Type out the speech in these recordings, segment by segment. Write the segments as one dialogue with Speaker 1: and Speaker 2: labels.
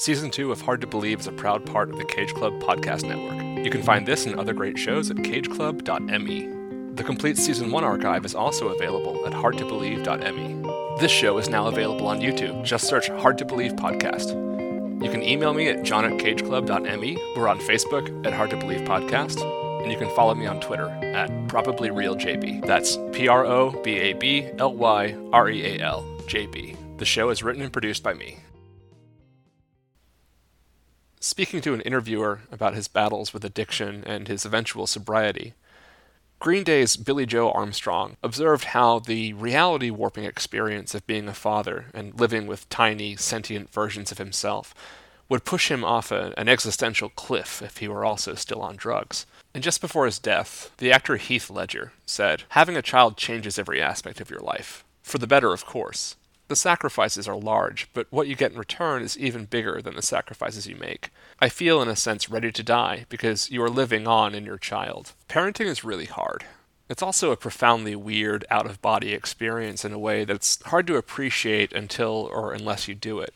Speaker 1: Season 2 of Hard to Believe is a proud part of the Cage Club podcast network. You can find this and other great shows at cageclub.me. The complete Season 1 archive is also available at hardtobelieve.me. This show is now available on YouTube. Just search Hard to Believe Podcast. You can email me at john at cageclub.me. We're on Facebook at Hard to Believe Podcast. And you can follow me on Twitter at probablyrealjb. That's P R O B A B L Y R E A L J B. The show is written and produced by me. Speaking to an interviewer about his battles with addiction and his eventual sobriety, Green Day's Billie Joe Armstrong observed how the reality warping experience of being a father and living with tiny, sentient versions of himself would push him off a, an existential cliff if he were also still on drugs. And just before his death, the actor Heath Ledger said, Having a child changes every aspect of your life. For the better, of course. The sacrifices are large, but what you get in return is even bigger than the sacrifices you make. I feel, in a sense, ready to die because you are living on in your child. Parenting is really hard. It's also a profoundly weird, out of body experience in a way that's hard to appreciate until or unless you do it.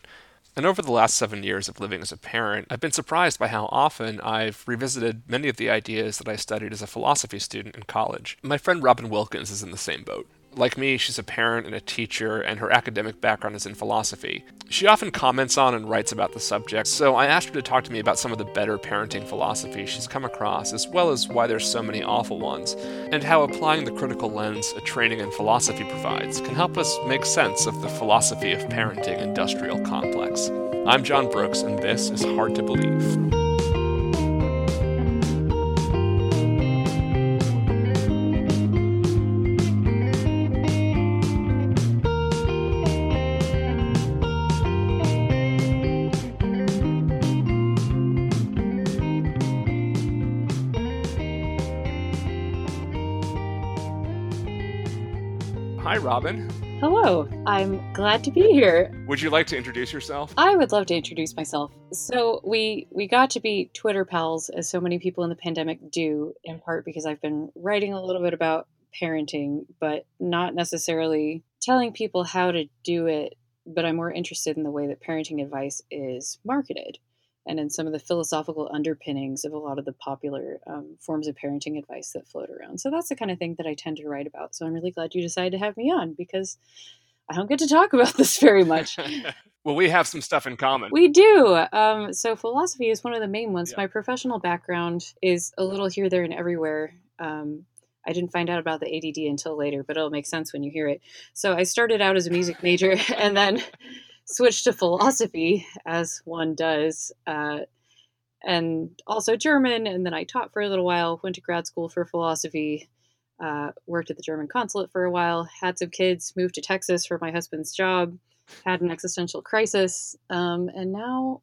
Speaker 1: And over the last seven years of living as a parent, I've been surprised by how often I've revisited many of the ideas that I studied as a philosophy student in college. My friend Robin Wilkins is in the same boat. Like me, she's a parent and a teacher, and her academic background is in philosophy. She often comments on and writes about the subject, so I asked her to talk to me about some of the better parenting philosophies she's come across, as well as why there's so many awful ones, and how applying the critical lens a training in philosophy provides can help us make sense of the philosophy of parenting industrial complex. I'm John Brooks, and this is Hard to Believe.
Speaker 2: I'm glad to be here.
Speaker 1: Would you like to introduce yourself?
Speaker 2: I would love to introduce myself. So we we got to be Twitter pals, as so many people in the pandemic do, in part because I've been writing a little bit about parenting, but not necessarily telling people how to do it. But I'm more interested in the way that parenting advice is marketed and in some of the philosophical underpinnings of a lot of the popular um, forms of parenting advice that float around. So that's the kind of thing that I tend to write about. So I'm really glad you decided to have me on because I don't get to talk about this very much.
Speaker 1: well, we have some stuff in common.
Speaker 2: We do. Um, so philosophy is one of the main ones. Yeah. My professional background is a little here, there, and everywhere. Um, I didn't find out about the ADD until later, but it'll make sense when you hear it. So I started out as a music major and then switched to philosophy, as one does, uh, and also German. And then I taught for a little while, went to grad school for philosophy, uh, worked at the German consulate for a while, had some kids, moved to Texas for my husband's job, had an existential crisis, um, and now.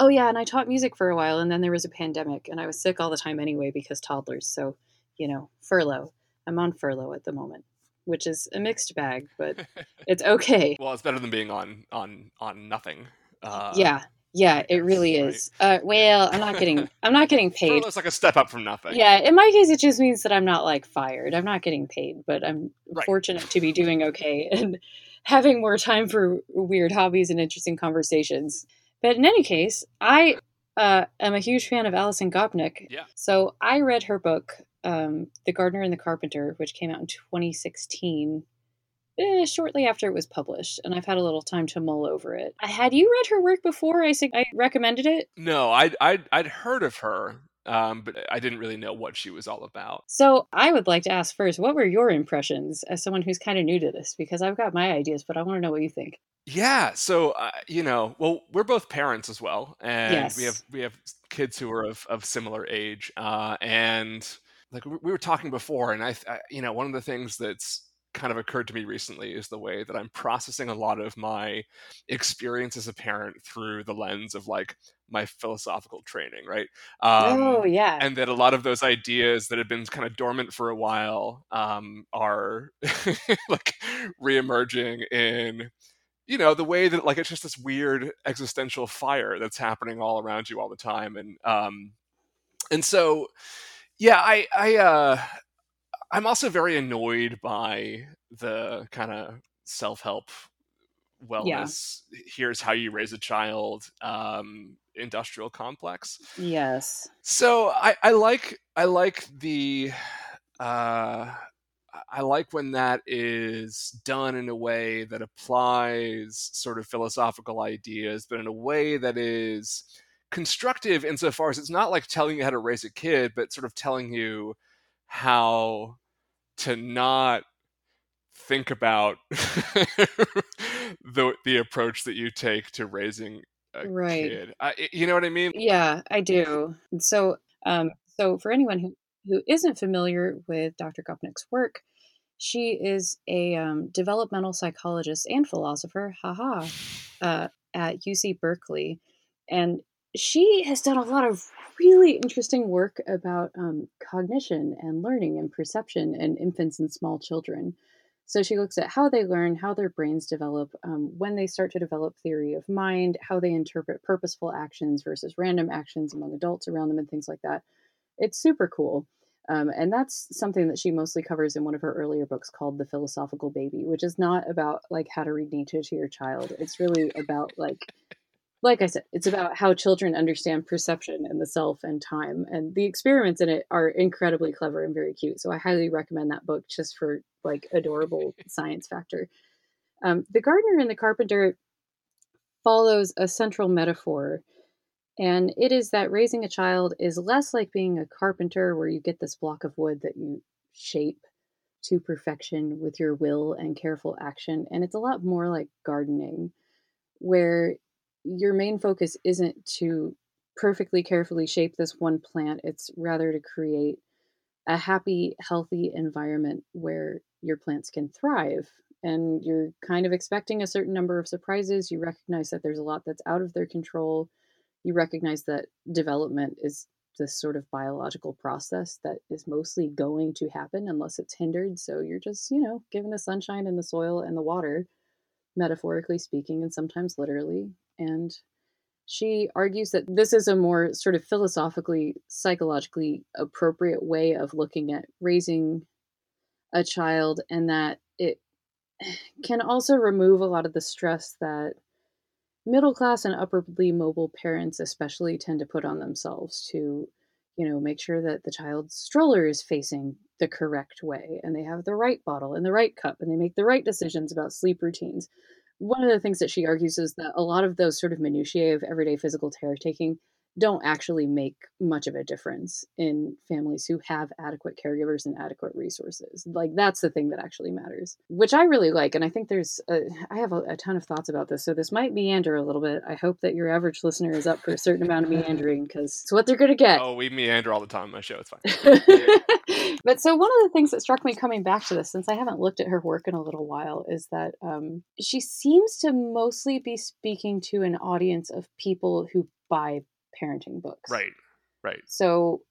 Speaker 2: Oh yeah, and I taught music for a while, and then there was a pandemic, and I was sick all the time anyway because toddlers. So, you know, furlough. I'm on furlough at the moment which is a mixed bag, but it's okay.
Speaker 1: well, it's better than being on on on nothing.
Speaker 2: Uh, yeah, yeah, it really is. Uh, well, I'm not getting I'm not getting paid.
Speaker 1: It's like a step up from nothing.
Speaker 2: Yeah, in my case, it just means that I'm not like fired. I'm not getting paid, but I'm right. fortunate to be doing okay and having more time for weird hobbies and interesting conversations. But in any case, I uh, am a huge fan of Alison Gopnik.
Speaker 1: Yeah.
Speaker 2: So I read her book um, The Gardener and the Carpenter, which came out in 2016, eh, shortly after it was published, and I've had a little time to mull over it. Had you read her work before I, I recommended it?
Speaker 1: No, I'd, I'd, I'd heard of her. Um, but I didn't really know what she was all about.
Speaker 2: So I would like to ask first, what were your impressions as someone who's kind of new to this? Because I've got my ideas, but I want to know what you think.
Speaker 1: Yeah, so uh, you know, well, we're both parents as well, and yes. we have we have kids who are of, of similar age, uh, and like we were talking before, and I, I, you know, one of the things that's kind of occurred to me recently is the way that I'm processing a lot of my experience as a parent through the lens of like my philosophical training, right?
Speaker 2: Um, oh, yeah.
Speaker 1: And that a lot of those ideas that have been kind of dormant for a while um, are like reemerging in you know the way that like it's just this weird existential fire that's happening all around you all the time and um and so yeah, I I uh I'm also very annoyed by the kind of self-help wellness. Yeah. Here's how you raise a child. Um, industrial complex.
Speaker 2: Yes.
Speaker 1: So I, I like I like the uh, I like when that is done in a way that applies sort of philosophical ideas, but in a way that is constructive insofar as it's not like telling you how to raise a kid, but sort of telling you how to not think about the the approach that you take to raising a right. kid. I, you know what I mean?
Speaker 2: Yeah, I do. So, um, so for anyone who who isn't familiar with Dr. Gopnik's work, she is a um, developmental psychologist and philosopher, haha, uh, at UC Berkeley, and she has done a lot of really interesting work about um, cognition and learning and perception in infants and small children. So she looks at how they learn, how their brains develop, um, when they start to develop theory of mind, how they interpret purposeful actions versus random actions among adults around them, and things like that. It's super cool. Um, and that's something that she mostly covers in one of her earlier books called The Philosophical Baby, which is not about like how to read Nietzsche to your child. It's really about like like I said, it's about how children understand perception and the self and time. And the experiments in it are incredibly clever and very cute. So I highly recommend that book just for like adorable science factor. Um, the gardener and the carpenter follows a central metaphor. And it is that raising a child is less like being a carpenter, where you get this block of wood that you shape to perfection with your will and careful action. And it's a lot more like gardening, where your main focus isn't to perfectly carefully shape this one plant, it's rather to create a happy, healthy environment where your plants can thrive. And you're kind of expecting a certain number of surprises. You recognize that there's a lot that's out of their control. You recognize that development is this sort of biological process that is mostly going to happen unless it's hindered. So you're just, you know, given the sunshine and the soil and the water, metaphorically speaking, and sometimes literally, and she argues that this is a more sort of philosophically, psychologically appropriate way of looking at raising a child, and that it can also remove a lot of the stress that middle class and upwardly mobile parents, especially, tend to put on themselves to, you know, make sure that the child's stroller is facing the correct way and they have the right bottle and the right cup and they make the right decisions about sleep routines one of the things that she argues is that a lot of those sort of minutiae of everyday physical care taking don't actually make much of a difference in families who have adequate caregivers and adequate resources. Like that's the thing that actually matters, which I really like. And I think there's, a, I have a, a, ton of thoughts about this. So this might meander a little bit. I hope that your average listener is up for a certain amount of meandering because it's what they're going to get.
Speaker 1: Oh, we meander all the time on my show. It's fine.
Speaker 2: but so one of the things that struck me coming back to this, since I haven't looked at her work in a little while, is that um, she seems to mostly be speaking to an audience of people who buy parenting books.
Speaker 1: Right. Right.
Speaker 2: So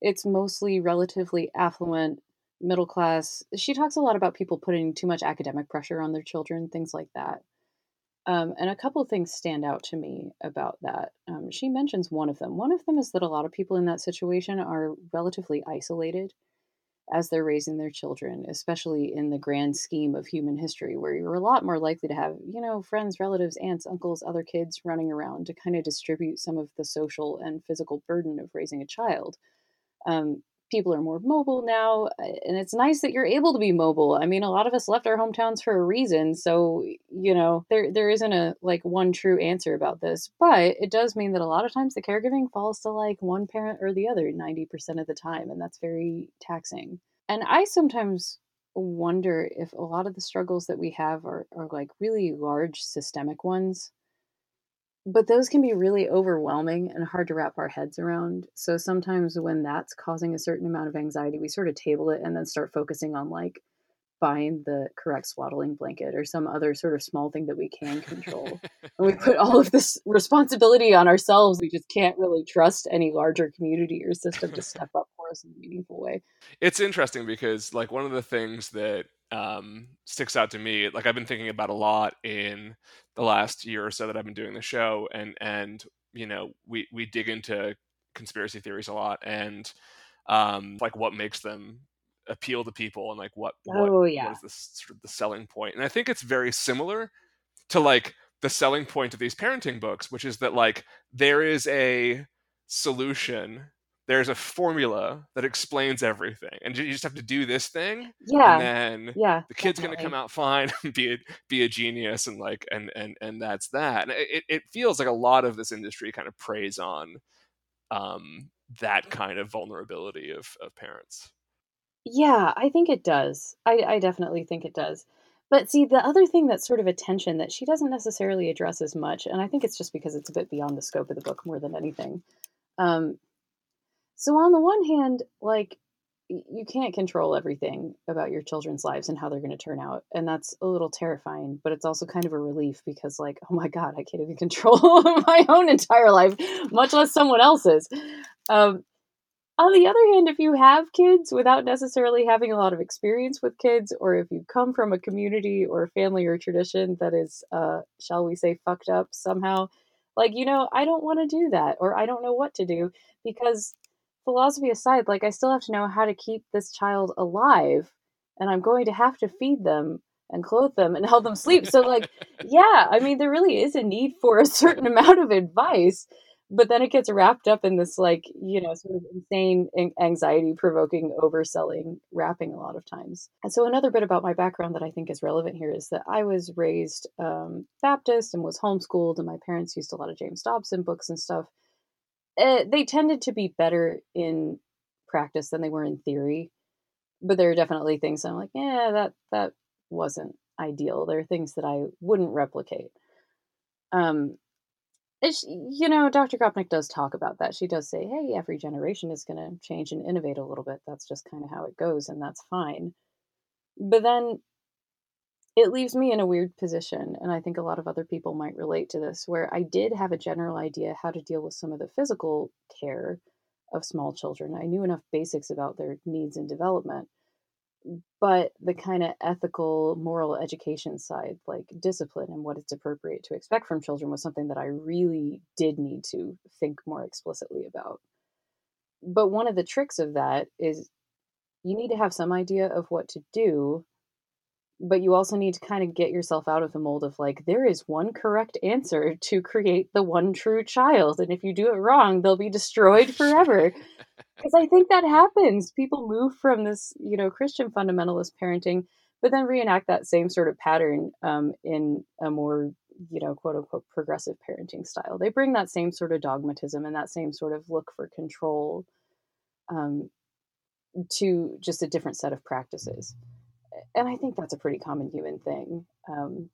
Speaker 2: it's mostly relatively affluent, middle class. She talks a lot about people putting too much academic pressure on their children, things like that. Um, and a couple things stand out to me about that. Um, she mentions one of them. One of them is that a lot of people in that situation are relatively isolated as they're raising their children, especially in the grand scheme of human history, where you're a lot more likely to have, you know, friends, relatives, aunts, uncles, other kids running around to kind of distribute some of the social and physical burden of raising a child. Um, people are more mobile now, uh, and it's nice that you're able to be mobile. I mean, a lot of us left our hometowns for a reason, so you know, there there isn't a like one true answer about this, but it does mean that a lot of times the caregiving falls to like one parent or the other 90% of the time, and that's very taxing. And I sometimes wonder if a lot of the struggles that we have are, are like really large systemic ones but those can be really overwhelming and hard to wrap our heads around. So sometimes when that's causing a certain amount of anxiety, we sort of table it and then start focusing on like buying the correct swaddling blanket or some other sort of small thing that we can control. and we put all of this responsibility on ourselves. We just can't really trust any larger community or system to step up in a meaningful way.
Speaker 1: It's interesting because like one of the things that um, sticks out to me. Like I've been thinking about a lot in the last year or so that I've been doing the show, and and you know we we dig into conspiracy theories a lot, and um, like what makes them appeal to people, and like what
Speaker 2: oh
Speaker 1: what,
Speaker 2: yeah
Speaker 1: what is this sort of the selling point. And I think it's very similar to like the selling point of these parenting books, which is that like there is a solution there's a formula that explains everything and you just have to do this thing
Speaker 2: yeah.
Speaker 1: and then
Speaker 2: yeah
Speaker 1: the kid's going to come out fine and be a, be a genius and like and and and that's that and it, it feels like a lot of this industry kind of preys on um that kind of vulnerability of of parents.
Speaker 2: Yeah i think it does. I i definitely think it does. But see the other thing that's sort of a tension that she doesn't necessarily address as much and i think it's just because it's a bit beyond the scope of the book more than anything um so on the one hand, like you can't control everything about your children's lives and how they're going to turn out and that's a little terrifying but it's also kind of a relief because like oh my god i can't even control my own entire life much less someone else's. Um, on the other hand if you have kids without necessarily having a lot of experience with kids or if you come from a community or a family or tradition that is uh, shall we say fucked up somehow like you know i don't want to do that or i don't know what to do because philosophy aside, like I still have to know how to keep this child alive, and I'm going to have to feed them and clothe them and help them sleep. So, like, yeah, I mean, there really is a need for a certain amount of advice, but then it gets wrapped up in this, like, you know, sort of insane, anxiety provoking overselling wrapping a lot of times. And so, another bit about my background that I think is relevant here is that I was raised um, Baptist and was homeschooled, and my parents used a lot of James Dobson books and stuff uh, they tended to be better in practice than they were in theory. But there are definitely things I'm like, yeah, that that wasn't ideal. There are things that I wouldn't replicate. Um, it's, you know, Dr. Gopnik does talk about that. She does say, hey, every generation is going to change and innovate a little bit. That's just kind of how it goes, and that's fine. But then it leaves me in a weird position and i think a lot of other people might relate to this where i did have a general idea how to deal with some of the physical care of small children. I knew enough basics about their needs and development but the kind of ethical moral education side like discipline and what it's appropriate to expect from children was something that i really did need to think more explicitly about. But one of the tricks of that is you need to have some idea of what to do but you also need to kind of get yourself out of the mold of like there is one correct answer to create the one true child and if you do it wrong they'll be destroyed forever. Because i think that happens. People move from this you know christian fundamentalist parenting but then reenact that same sort of pattern um, in a more you know quote unquote progressive parenting style. They bring that same sort of dogmatism and that same sort of look for control um, to just a different set of practices and I think that's a pretty common human thing. Um,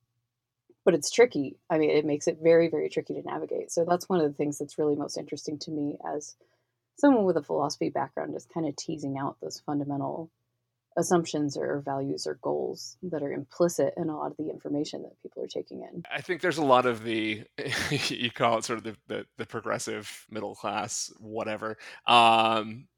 Speaker 2: but it's tricky. I mean, it makes it very, very tricky to navigate. So that's one of the things that's really most interesting to me as someone with a philosophy background is kind of teasing out those fundamental assumptions or values or goals that are implicit in a lot of the information that people are taking in.
Speaker 1: I think there's a lot of the you call it sort of the the, the progressive middle class whatever um,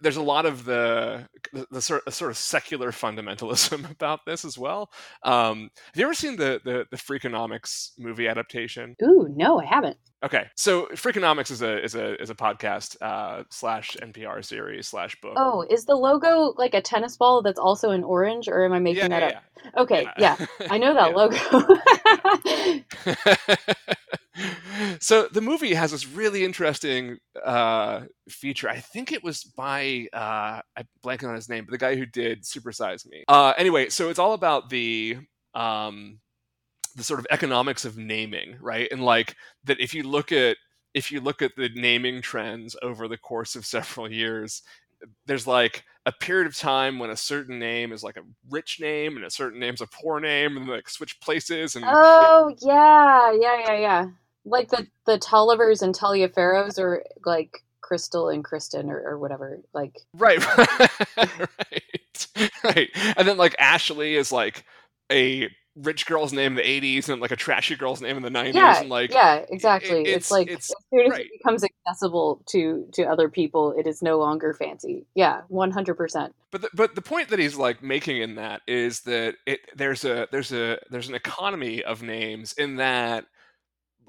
Speaker 1: there's a lot of the the, the sort, of, sort of secular fundamentalism about this as well. Um, have you ever seen the, the the Freakonomics movie adaptation?
Speaker 2: Ooh, no, I haven't.
Speaker 1: Okay, so Freakonomics is a is a is a podcast uh, slash NPR series slash book.
Speaker 2: Oh, is the logo like a tennis ball that's also in orange, or am I making yeah, that yeah, up? Yeah. Okay, yeah. I know that
Speaker 1: logo. so the movie has this really interesting uh, feature. I think it was by uh, I'm blanking on his name, but the guy who did Supersize Me. Uh, anyway, so it's all about the um, the sort of economics of naming, right? And like that, if you look at if you look at the naming trends over the course of several years, there's like a period of time when a certain name is like a rich name and a certain name's a poor name and like switch places and
Speaker 2: oh yeah yeah yeah yeah like the the Tollivers and Taliaferros or like Crystal and Kristen or, or whatever. Like
Speaker 1: right, right, right. And then like Ashley is like a rich girl's name in the 80s and like a trashy girl's name in the 90s
Speaker 2: yeah,
Speaker 1: and like
Speaker 2: yeah exactly it, it's, it's, like it's, as soon as right. it becomes accessible to to other people it is no longer fancy yeah 100%
Speaker 1: but the, but the point that he's like making in that is that it there's a there's a there's an economy of names in that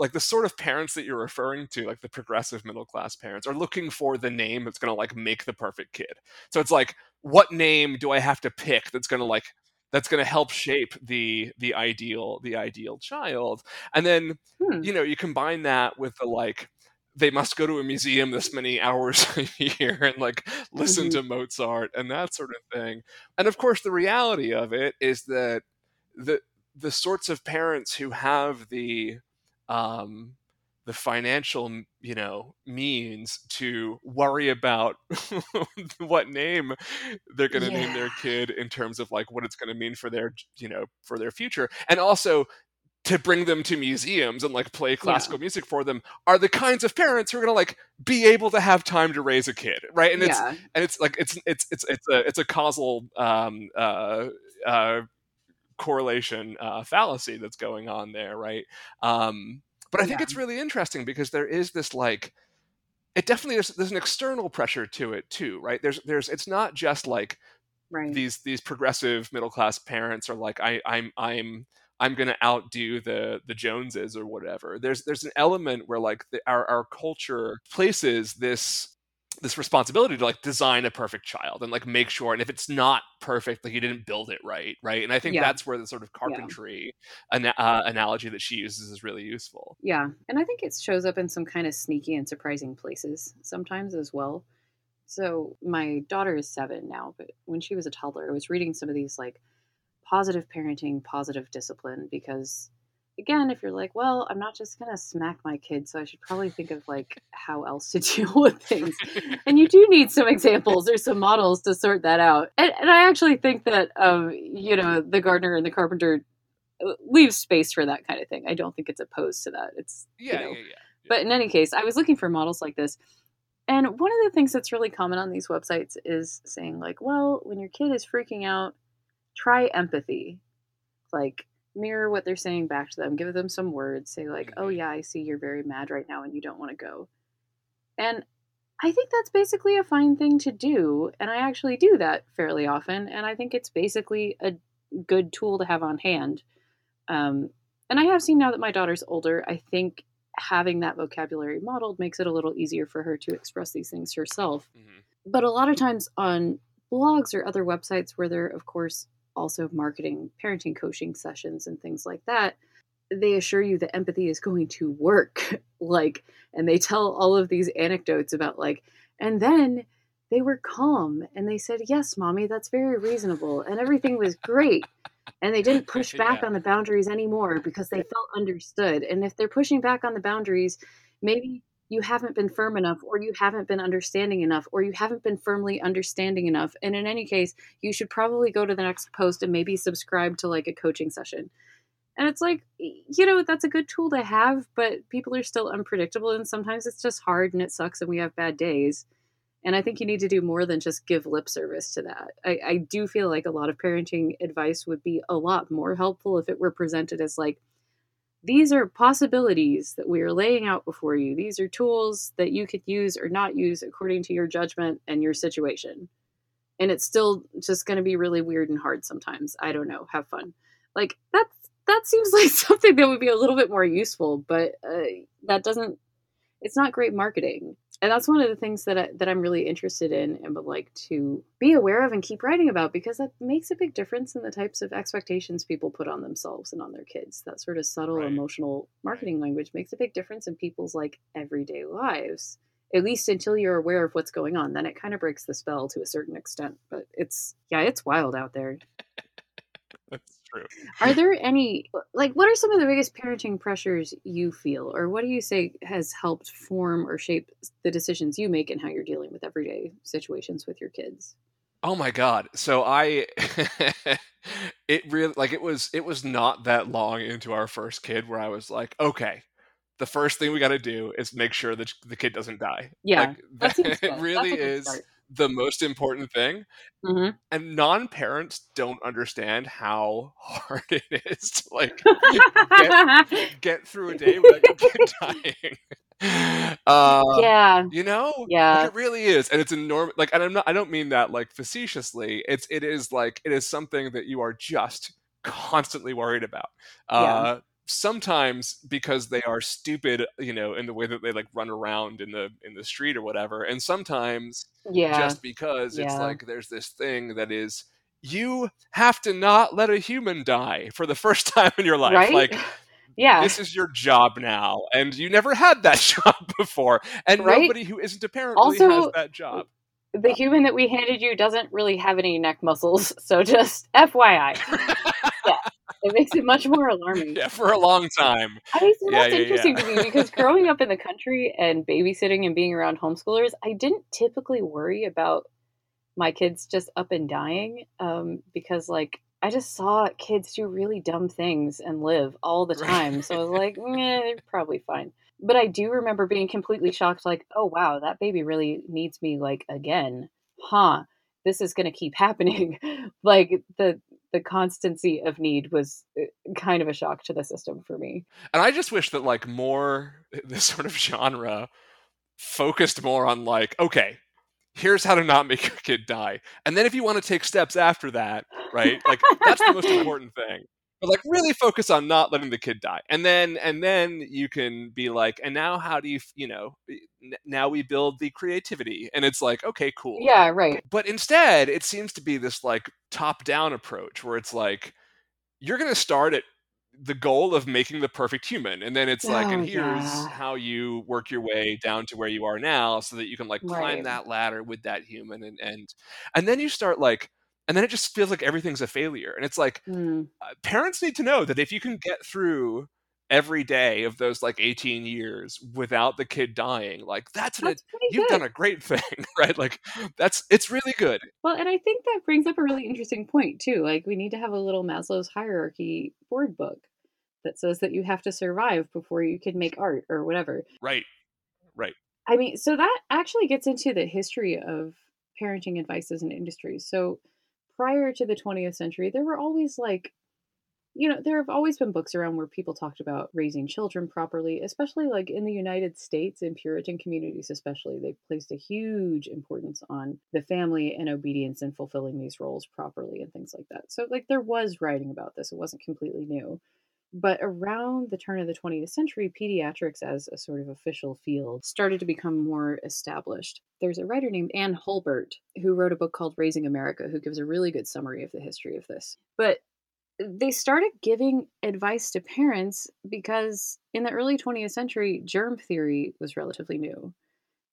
Speaker 1: like the sort of parents that you're referring to, like the progressive middle class parents, are looking for the name that's going to like make the perfect kid. So it's like, what name do I have to pick that's going to like that's going to help shape the the ideal the ideal child and then hmm. you know you combine that with the like they must go to a museum this many hours a year and like listen mm-hmm. to Mozart and that sort of thing. And of course, the reality of it is that the the sorts of parents who have the um, the financial you know means to worry about what name they're going to yeah. name their kid in terms of like what it's going to mean for their you know for their future and also to bring them to museums and like play classical yeah. music for them are the kinds of parents who are going to like be able to have time to raise a kid right and it's and it's like it's it's it's it's a it's a causal um uh uh correlation uh fallacy that's going on there right um but i think yeah. it's really interesting because there is this like it definitely is there's an external pressure to it too right there's there's it's not just like right. these these progressive middle class parents are like i i'm i'm I'm going to outdo the the Joneses or whatever. There's there's an element where like the, our our culture places this this responsibility to like design a perfect child and like make sure and if it's not perfect like you didn't build it right right and i think yeah. that's where the sort of carpentry yeah. uh, analogy that she uses is really useful
Speaker 2: yeah and i think it shows up in some kind of sneaky and surprising places sometimes as well so my daughter is seven now but when she was a toddler i was reading some of these like positive parenting, positive discipline. Because again, if you're like, well, I'm not just going to smack my kid, so I should probably think of like how else to deal with things. and you do need some examples or some models to sort that out. And, and I actually think that, um, you know, the gardener and the carpenter uh, leaves space for that kind of thing. I don't think it's opposed to that. It's,
Speaker 1: yeah, you know, yeah, yeah, yeah.
Speaker 2: But in any case, I was looking for models like this. And one of the things that's really common on these websites is saying, like, well, when your kid is freaking out, try empathy. Like mirror what they're saying back to them, give them some words, say like, "Oh mm-hmm. yeah, I see you're very mad right now and you don't want to go." And I think that's basically a fine thing to do, and I actually do that fairly often, and I think it's basically a good tool to have on hand. Um, and I have seen now that my daughter's older, I think having that vocabulary modeled makes it a little easier for her to express these things herself. Mm-hmm. But a lot of times on blogs or other websites where they're, of course, also marketing parenting coaching sessions and things like that they assure you that empathy is going to work. Like and they tell all of these anecdotes about like and then they were calm and they said yes mommy that's very reasonable and everything was great and they didn't push back yeah. on the boundaries anymore because they felt understood. And if they're pushing back on the boundaries maybe you haven't been firm enough or you haven't been understanding enough or you haven't been firmly understanding enough and in any case you should probably go to the next post and maybe subscribe to like a coaching session. And it's like you know that's a good tool to have but people are still unpredictable and sometimes it's just hard and it sucks and we have bad days. And i think you need to do more than just give lip service to that. I, I do feel like a lot of parenting advice would be a lot more helpful if it were presented as like these are possibilities that we are laying out before you. These are tools that you could use or not use according to your judgment and your situation. And it's still just going to be really weird and hard sometimes. I don't know. Have fun. Like that's that seems like something that would be a little bit more useful, but uh, that doesn't. It's not great marketing and that's one of the things that I, that I'm really interested in and would like to be aware of and keep writing about because that makes a big difference in the types of expectations people put on themselves and on their kids. That sort of subtle right. emotional marketing language makes a big difference in people's like everyday lives. At least until you're aware of what's going on, then it kind of breaks the spell to a certain extent. But it's yeah, it's wild out there. true. Are there any like what are some of the biggest parenting pressures you feel, or what do you say has helped form or shape the decisions you make and how you're dealing with everyday situations with your kids?
Speaker 1: Oh my god. So I it really like it was it was not that long into our first kid where I was like, okay, the first thing we got to do is make sure that the kid doesn't die.
Speaker 2: Yeah,
Speaker 1: like, that, it really is start the most important thing. Mm-hmm. And non parents don't understand how hard it is to like get, get through a day without your kid dying. Uh,
Speaker 2: yeah,
Speaker 1: you know,
Speaker 2: yeah,
Speaker 1: it really is, and it's enormous. Like, and I'm not, I don't mean that like facetiously. It's, it is like, it is something that you are just constantly worried about. Uh, yeah sometimes because they are stupid you know in the way that they like run around in the in the street or whatever and sometimes
Speaker 2: yeah
Speaker 1: just because yeah. it's like there's this thing that is you have to not let a human die for the first time in your life.
Speaker 2: Right?
Speaker 1: Like,
Speaker 2: yeah.
Speaker 1: this is your job now, and you never had that job before, and
Speaker 2: Right?
Speaker 1: nobody who isn't apparently has
Speaker 2: Also-
Speaker 1: that job.
Speaker 2: the uh human that we handed you doesn't really have any neck muscles, so just FYI. yeah, it makes it much more alarming.
Speaker 1: yeah, for a long time.
Speaker 2: I mean,
Speaker 1: Yeah,
Speaker 2: that's
Speaker 1: yeah,
Speaker 2: interesting
Speaker 1: yeah.
Speaker 2: to me because growing up in the country and babysitting and being around homeschoolers, I didn't typically worry about my kids just up and dying um, because, like, I just saw kids do really dumb things and live all the time. So I was like, eh, they're probably fine. But I do remember being completely shocked, like, oh wow, that baby really needs me, like, again. Huh. This is going to keep happening. like, the the constancy of need was uh, kind of a shock to the system for me.
Speaker 1: And I just wish that like more this sort of genre focused more on like, okay, here's how to not make your kid die. And then if you want to take steps after that, right? Like that's the most important thing. But like really focus on not letting the kid die. And then and then you can be like, and now how do you, you know, eh, n- now we build the creativity. And it's like, okay, cool.
Speaker 2: Yeah, right.
Speaker 1: But instead, it seems to be this like top down approach where it's like you're going to start at the goal of making the perfect human. And then it's like,
Speaker 2: Oh,
Speaker 1: and here's
Speaker 2: yeah.
Speaker 1: how you work your way down to where you are now so that you can like climb
Speaker 2: Right.
Speaker 1: that ladder with that human. And, and, and then you start like, and then it just feels like everything's a failure. And it's like,
Speaker 2: Mm.
Speaker 1: uh, parents need to know that if you can get through every day of those like 18 years without the kid dying, like that's an
Speaker 2: That's pretty
Speaker 1: you've
Speaker 2: good.
Speaker 1: done a great thing, right? Like that's it's really good.
Speaker 2: Well, and I think that brings up a really interesting point too. Like we need to have a little Maslow's hierarchy board book that says that you have to survive before you can make art or whatever.
Speaker 1: Right. Right.
Speaker 2: I mean, so that actually gets into the history of parenting advices and industries. So prior to the 20th century, there were always like you know, there have always been books around where people talked about raising children properly, especially like in the United States, in Puritan communities, especially. They placed a huge importance on the family and obedience and fulfilling these roles properly and things like that. So, like, there was writing about this, it wasn't completely new. But around the turn of the 20th century, pediatrics as a sort of official field started to become more established. There's a writer named Ann Hulbert who wrote a book called Raising America, who gives a really good summary of the history of this. But they started giving advice to parents because in the early 20th century, germ theory was relatively new.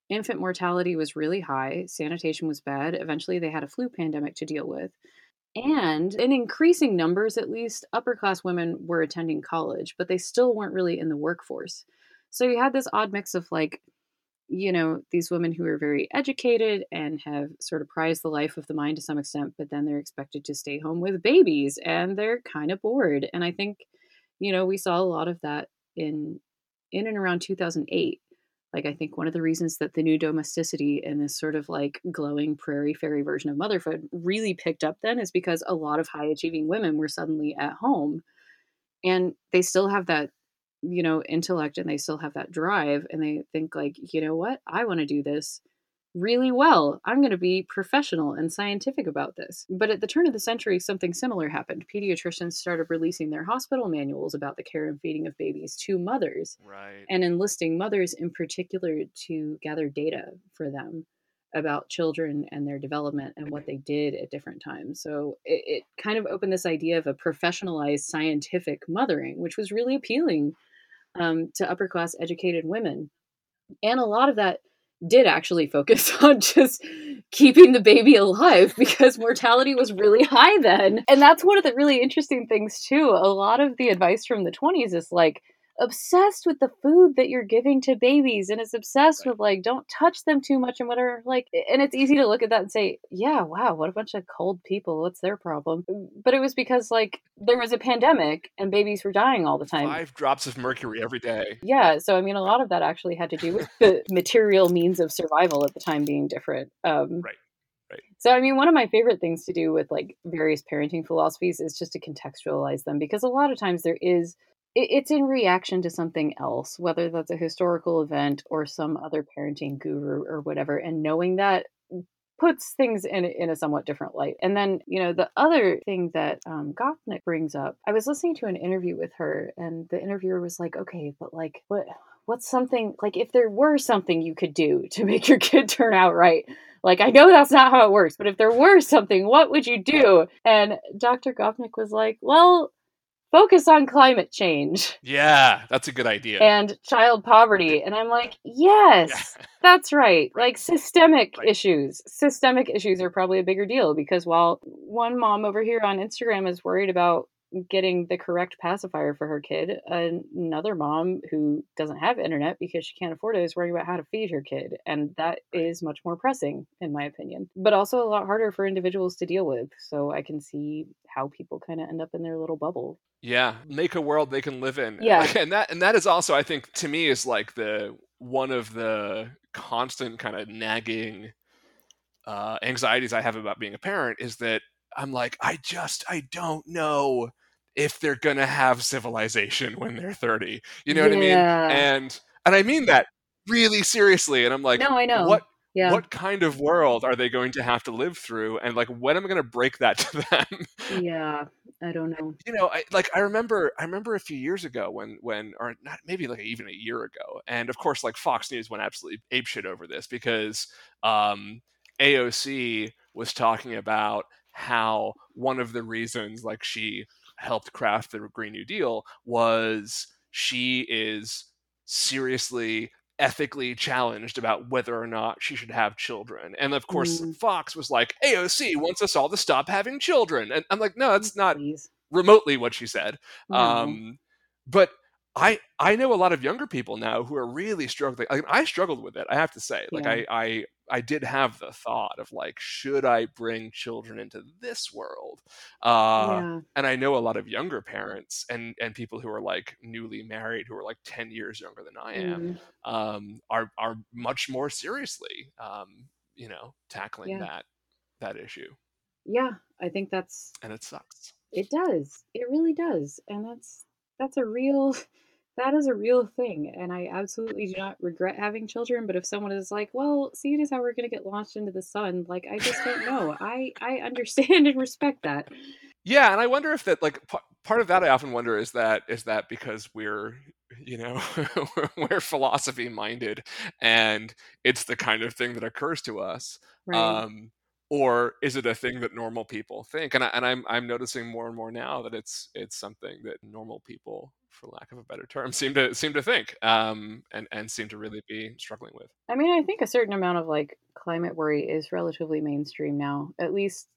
Speaker 2: Infant mortality was really high, sanitation was bad. Eventually, they had a flu pandemic to deal with. And in increasing numbers, at least, upper class women were attending college, but they still weren't really in the workforce. So you had this odd mix of like, you know, these women who are very educated and have sort of prized the life of the mind to some extent, but then they're expected to stay home with babies and they're kind of bored. And I think, you know, we saw a lot of that in in and around 2008. Like I think one of the reasons that the new domesticity and this sort of like glowing prairie fairy version of motherhood really picked up then is because a lot of high achieving women were suddenly at home and they still have that you know intellect and they still have that drive and they think like you know what? I want to do this really well i'm going to be professional and scientific about this but at the turn of the century something similar happened pediatricians started releasing their hospital manuals about the care and feeding of babies to mothers
Speaker 1: Right.
Speaker 2: and enlisting mothers in particular to gather data for them about children and their development and what they did at different times. So it, it kind of opened this idea of a professionalized scientific mothering, which was really appealing um, to upper class educated women. And a lot of that did actually focus on just keeping the baby alive because mortality was really high then. And that's one of the really interesting things, too. A lot of the advice from the 20s is like, obsessed with the food that you're giving to babies and is obsessed
Speaker 1: Right.
Speaker 2: with like don't touch them too much and whatever like and it's easy to look at that and say yeah wow what a bunch of cold people what's their problem but it was because like there was a pandemic and babies were dying all the time
Speaker 1: Five drops of mercury every day.
Speaker 2: yeah so i mean a lot of that actually had to do with the material means of survival at the time being different um
Speaker 1: Right. Right.
Speaker 2: so i mean one of my favorite things to do with like various parenting philosophies is just to contextualize them because a lot of times there is it's in reaction to something else whether that's a historical event or some other parenting guru or whatever and knowing that puts things in in a somewhat different light. And then, you know, the other thing that um, brings up, I was listening to an interview with her, and the interviewer was like, "Okay, but like, what what's something like if there were something you could do to make your kid turn out right? Like, I know that's not how it works, but if there were something, what would you do? And Dr. Gopnik was like, well, focus on climate change.
Speaker 1: Yeah, that's a good idea.
Speaker 2: And child poverty. And I'm like, yes, yeah. that's right. right. Like systemic right. issues. Systemic issues are probably a bigger deal because while one mom over here on Instagram is worried about getting the correct pacifier for her kid. Another mom who doesn't have internet because she can't afford it is worrying about how to feed her kid. And that is much more pressing, in my opinion, but also a lot harder for individuals to deal with. So I can see how people kind of end up in their little bubble.
Speaker 1: Yeah, make a world they can live in.
Speaker 2: Yeah.
Speaker 1: And that and that is also I think to me is like the one of the constant kind of nagging uh, anxieties I have about being a parent is that I'm like, I just, I don't know if they're gonna have civilization when they're 30. You know yeah. what I mean? And and I mean that really seriously. And I'm like,
Speaker 2: no, I know.
Speaker 1: What yeah. what kind of world are they going to have to live through? And like, when am I going to break that to
Speaker 2: them? Yeah, I don't know.
Speaker 1: You know, I like I remember I remember a few years ago when when or not maybe like even a year ago, and of course like Fox News went absolutely apeshit over this because um, AOC was talking about how one of the reasons like she helped craft the Green New Deal was she is seriously ethically challenged about whether or not she should have children. And of course, mm. Fox was like, AOC wants us all to stop having children. And I'm like, no, that's not Please. remotely what she said. No. Um, but I I know a lot of younger people now who are really struggling. I, I struggled with it. I have to say, like yeah. I I I did have the thought of like, should I bring children into this world? Uh, yeah. And I know a lot of younger parents and and people who are like newly married, who are like ten years younger than I am, mm. um, are are much more seriously, um, you know, tackling yeah. that that issue.
Speaker 2: Yeah, I think that's
Speaker 1: and it sucks.
Speaker 2: It does. It really does, and that's that's a real that is a real thing and i absolutely do not regret having children but if someone is like well seeing as how we're going to get launched into the sun like i just don't know. I i understand and respect that.
Speaker 1: Yeah and i wonder if that like p- part of that i often wonder is that is that because we're you know we're philosophy minded and it's the kind of thing that occurs to us right. um or is it a thing that normal people think? And, I, and I'm, I'm noticing more and more now that it's it's something that normal people for lack of a better term seem to seem to think um, and and seem to really be struggling with.
Speaker 2: I mean i think a certain amount of like climate worry is relatively mainstream now at least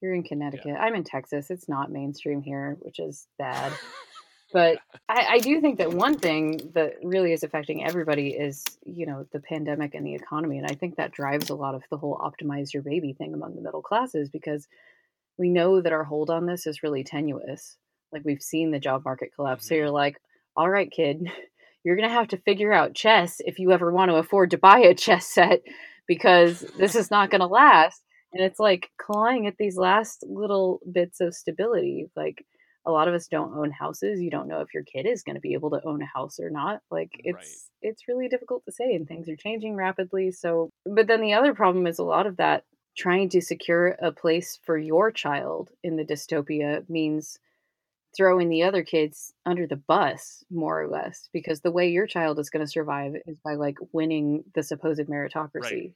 Speaker 2: you're in connecticut. Yeah. i'm in texas it's not mainstream here which is bad but I, I, do think that one thing that really is affecting everybody is you know the pandemic and the economy and i think that drives a lot of the whole optimize your baby thing among the middle classes because we know that our hold on this is really tenuous like we've seen the job market collapse so you're mm-hmm. like all right kid you're gonna have to figure out chess if you ever want to afford to buy a chess set because this is not gonna last and it's like clawing at these last little bits of stability like a lot of us don't own houses you don't know if your kid is going to be able to own a house or not like it's right. it's really difficult to say and things are changing rapidly so but then the other problem is a lot of that trying to secure a place for your child in the dystopia means throwing the other kids under the bus more or less because the way your child is going to survive is by like winning the supposed meritocracy right.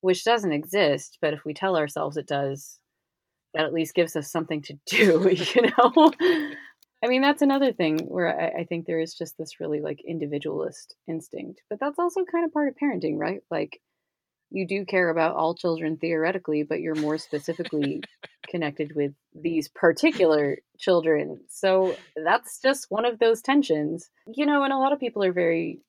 Speaker 2: which doesn't exist but if we tell ourselves it does that at least gives us something to do, you know? I mean, that's another thing where I, I, think there is just this really like individualist instinct, but that's also kind of part of parenting, right? Like, you do care about all children theoretically, but you're more specifically connected with these particular children. So that's just one of those tensions, you know, and a lot of people are very,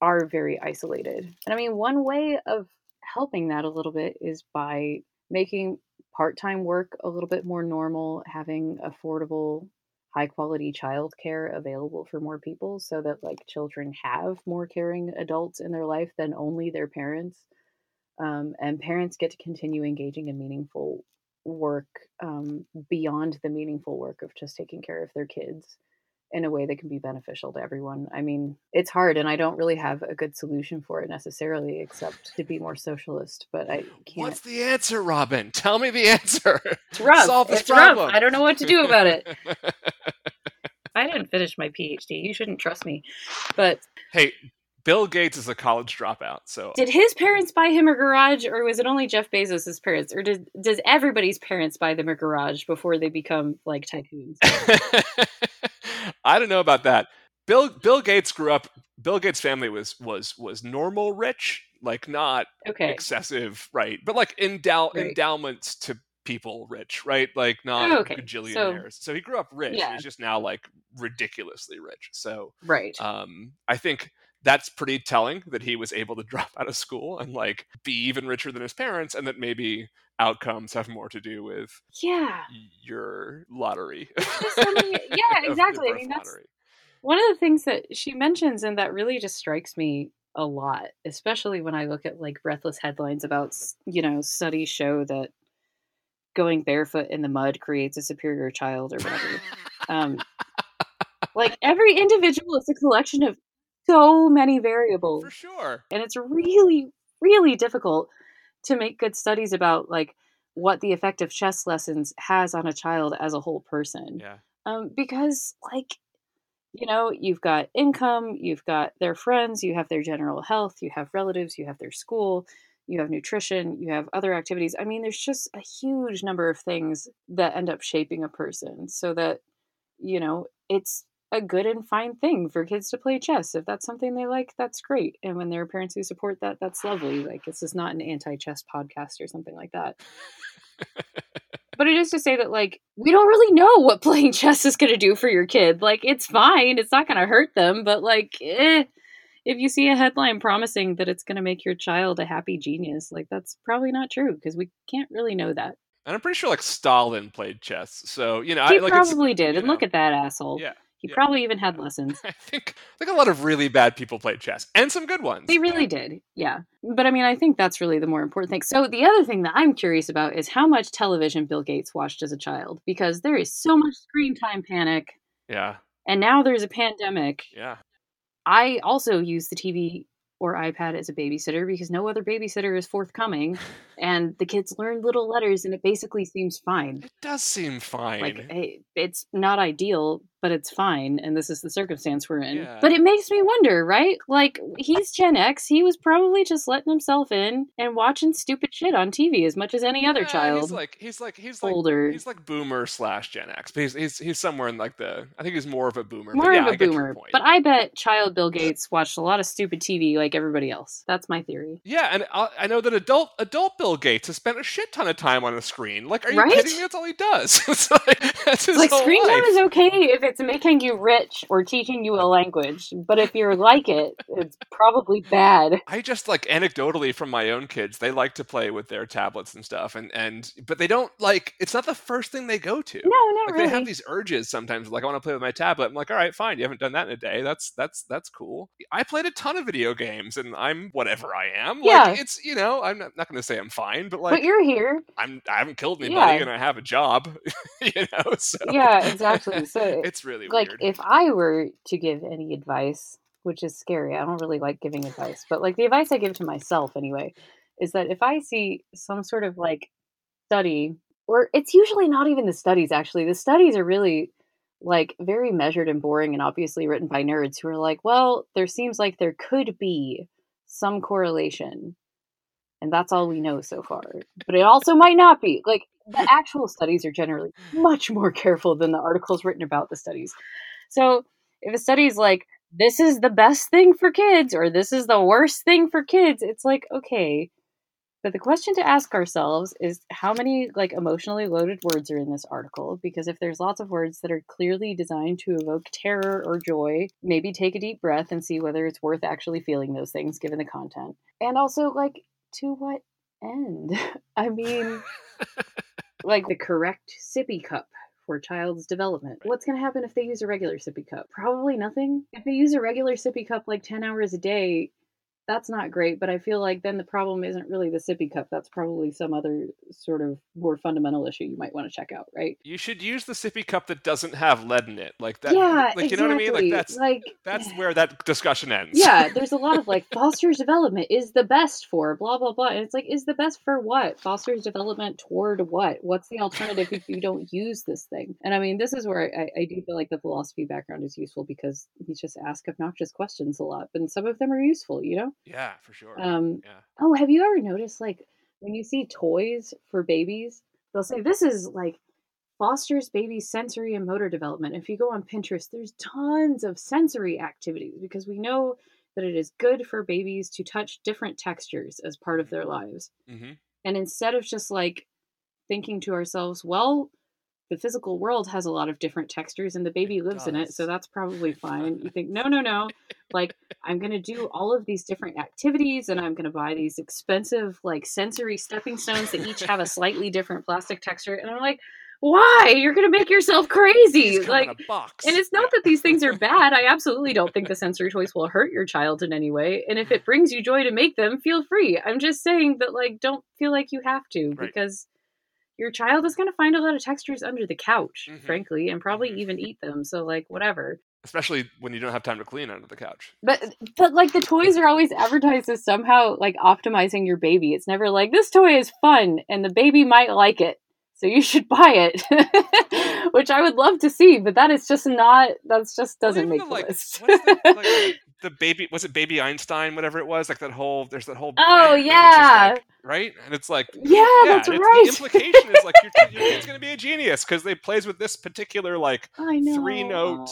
Speaker 2: are very isolated. And I mean, one way of helping that a little bit is by making part-time work a little bit more normal, having affordable high quality childcare available for more people so that like children have more caring adults in their life than only their parents um, and parents get to continue engaging in meaningful work um, beyond the meaningful work of just taking care of their kids in a way that can be beneficial to everyone. I mean, it's hard and I don't really have a good solution for it necessarily except to be more socialist, but I can't.
Speaker 1: What's the answer, Robin? Tell me the answer.
Speaker 2: It's rough. Solve this it's problem. Rough. I don't know what to do about it. I didn't finish my PhD. You shouldn't trust me. But
Speaker 1: hey, Bill Gates is a college dropout. So
Speaker 2: did his parents buy him a garage, or was it only Jeff Bezos' parents, or did does everybody's parents buy them a garage before they become like tycoons?
Speaker 1: I don't know about that. Bill Bill Gates grew up. Bill Gates' family was was was normal rich, like not
Speaker 2: okay.
Speaker 1: excessive, right? But like endow- right. endowments to people rich, right? Like not oh, okay. gajillionaires. So, so, he grew up rich. Yeah. He's just now like ridiculously rich. So
Speaker 2: right.
Speaker 1: Um, I think that's pretty telling that he was able to drop out of school and like be even richer than his parents, and that maybe outcomes have more to do with
Speaker 2: yeah
Speaker 1: your lottery.
Speaker 2: yeah, exactly. I mean, that's lottery. one of the things that she mentions, and that really just strikes me a lot, especially when I look at like breathless headlines about you know studies show that going barefoot in the mud creates a superior child or whatever. um, like every individual is a collection of so many variables.
Speaker 1: For sure.
Speaker 2: And it's really, really difficult to make good studies about like what the effect of chess lessons has on a child as a whole person.
Speaker 1: Yeah.
Speaker 2: Um, because like you know, you've got income, you've got their friends, you have their general health, you have relatives, you have their school, you have nutrition, you have other activities. I mean, there's just a huge number of things that end up shaping a person so that, you know, it's a good and fine thing for kids to play chess. If that's something they like, that's great. And when there are parents who support that, that's lovely. Like this is not an anti-chess podcast or something like that. but it is to say that like we don't really know what playing chess is going to do for your kid. Like it's fine, it's not going to hurt them, but like eh, if you see a headline promising that it's going to make your child a happy genius, like that's probably not true because we can't really know that.
Speaker 1: And I'm pretty sure like Stalin played chess, so you know
Speaker 2: he
Speaker 1: I, like,
Speaker 2: probably did. And know, look at that asshole.
Speaker 1: Yeah,
Speaker 2: he
Speaker 1: yeah.
Speaker 2: probably even had lessons.
Speaker 1: I think I think a lot of really bad people played chess and some good ones.
Speaker 2: They really did. Yeah. But I mean, I think that's really the more important thing. So the other thing that I'm curious about is how much television Bill Gates watched as a child because there is so much screen time panic.
Speaker 1: Yeah.
Speaker 2: And now there's a pandemic.
Speaker 1: Yeah.
Speaker 2: I also use the TV or iPad as a babysitter because no other babysitter is forthcoming. and the kids learn little letters and it basically seems fine.
Speaker 1: It does seem fine.
Speaker 2: Like, it's not ideal, but it's fine. And this is the circumstance we're in. Yeah. But it makes me wonder, right? Like, he's Gen X. He was probably just letting himself in and watching stupid shit on TV as much as any other
Speaker 1: yeah,
Speaker 2: child.
Speaker 1: He's like, he's like, he's
Speaker 2: older.
Speaker 1: Like, he's like boomer slash Gen X. But he's, he's, he's somewhere in like the, I think he's more of a boomer.
Speaker 2: More
Speaker 1: yeah,
Speaker 2: of a boomer. But I bet child Bill Gates watched a lot of stupid TV like everybody else. That's my theory.
Speaker 1: Yeah. And I, I know that adult, adult Bill Gates has spent a shit ton of time on a screen. Like, are you
Speaker 2: right?
Speaker 1: kidding me? That's all he does. it's like, that's
Speaker 2: like screen
Speaker 1: life.
Speaker 2: time is okay if it's making you rich or teaching you a language, but if you're like it, it's probably bad.
Speaker 1: I just like anecdotally from my own kids, they like to play with their tablets and stuff, and and but they don't like. It's not the first thing they go to.
Speaker 2: No, not
Speaker 1: like,
Speaker 2: really.
Speaker 1: They have these urges sometimes. Like I want to play with my tablet. I'm like, all right, fine. You haven't done that in a day. That's that's that's cool. I played a ton of video games, and I'm whatever I am. Like,
Speaker 2: yeah,
Speaker 1: it's you know, I'm not, not going to say I'm fine, but like,
Speaker 2: but you're here.
Speaker 1: I'm I haven't killed anybody, yeah. and I have a job. you know, so
Speaker 2: yeah, exactly. So
Speaker 1: it's really
Speaker 2: like
Speaker 1: weird.
Speaker 2: if I were to give any advice, which is scary, I don't really like giving advice, but like the advice I give to myself anyway, is that if I see some sort of like study, or it's usually not even the studies actually, the studies are really like very measured and boring and obviously written by nerds who are like, well, there seems like there could be some correlation. And that's all we know so far. But it also might not be. Like the actual studies are generally much more careful than the articles written about the studies. So if a study is like, this is the best thing for kids or this is the worst thing for kids, it's like, okay. But the question to ask ourselves is how many like emotionally loaded words are in this article? Because if there's lots of words that are clearly designed to evoke terror or joy, maybe take a deep breath and see whether it's worth actually feeling those things given the content. And also like to what end? I mean like the correct sippy cup for child's development. What's going to happen if they use a regular sippy cup? Probably nothing. If they use a regular sippy cup like 10 hours a day, that's not great. But I feel like then the problem isn't really the sippy cup. That's probably some other sort of more fundamental issue you might want to check out, right?
Speaker 1: You should use the sippy cup that doesn't have lead in it, like that.
Speaker 2: Yeah,
Speaker 1: like
Speaker 2: exactly.
Speaker 1: you know what I mean. Like that's
Speaker 2: like
Speaker 1: that's where that discussion ends.
Speaker 2: yeah. There's a lot of like Foster's development is the best for blah blah blah, and it's like is the best for what? Foster's development toward what? What's the alternative if you don't use this thing? And I mean, this is where I, I do feel like the philosophy background is useful because he's just ask obnoxious questions a lot, and some of them are useful, you know.
Speaker 1: Yeah, for sure.
Speaker 2: Um,
Speaker 1: yeah.
Speaker 2: Oh, have you ever noticed like when you see toys for babies, they'll say this is like fosters baby sensory and motor development. If you go on Pinterest, there's tons of sensory activities because we know that it is good for babies to touch different textures as part of their lives.
Speaker 1: hmm
Speaker 2: And instead of just like thinking to ourselves, well, the physical world has a lot of different textures and the baby lives in it, so that's probably fine. You think, no, no, no. Like, I'm going to do all of these different activities and I'm going to buy these expensive, like, sensory stepping stones that each have a slightly different plastic texture. And I'm like, why? You're going to make yourself crazy. Like,
Speaker 1: box.
Speaker 2: and it's not
Speaker 1: Yeah.
Speaker 2: that these things are bad. I absolutely don't think the sensory toys will hurt your child in any way. And if it brings you joy to make them, feel free. I'm just saying that, like, don't feel like you have to
Speaker 1: Right.
Speaker 2: because your child is going to find a lot of textures under the couch,
Speaker 1: Mhm.
Speaker 2: frankly, and probably
Speaker 1: Mhm.
Speaker 2: even eat them. So, like, whatever.
Speaker 1: especially when you don't have time to clean under the couch.
Speaker 2: But, but like, the toys are always advertised as somehow like optimizing your baby. It's never like this toy is fun and the baby might like it. So you should buy it, which I would love to see, but that is just not. That's just doesn't
Speaker 1: even
Speaker 2: make
Speaker 1: the,
Speaker 2: the
Speaker 1: like,
Speaker 2: list.
Speaker 1: the, like, the, baby was it Baby Einstein, whatever it was, like that whole there's that whole
Speaker 2: Oh,
Speaker 1: brand, like, it's just,
Speaker 2: yeah.
Speaker 1: like, right, and it's like
Speaker 2: Yeah,
Speaker 1: yeah,
Speaker 2: that's right.
Speaker 1: The implication is like your, your kid's gonna be a genius because they plays with this particular like three note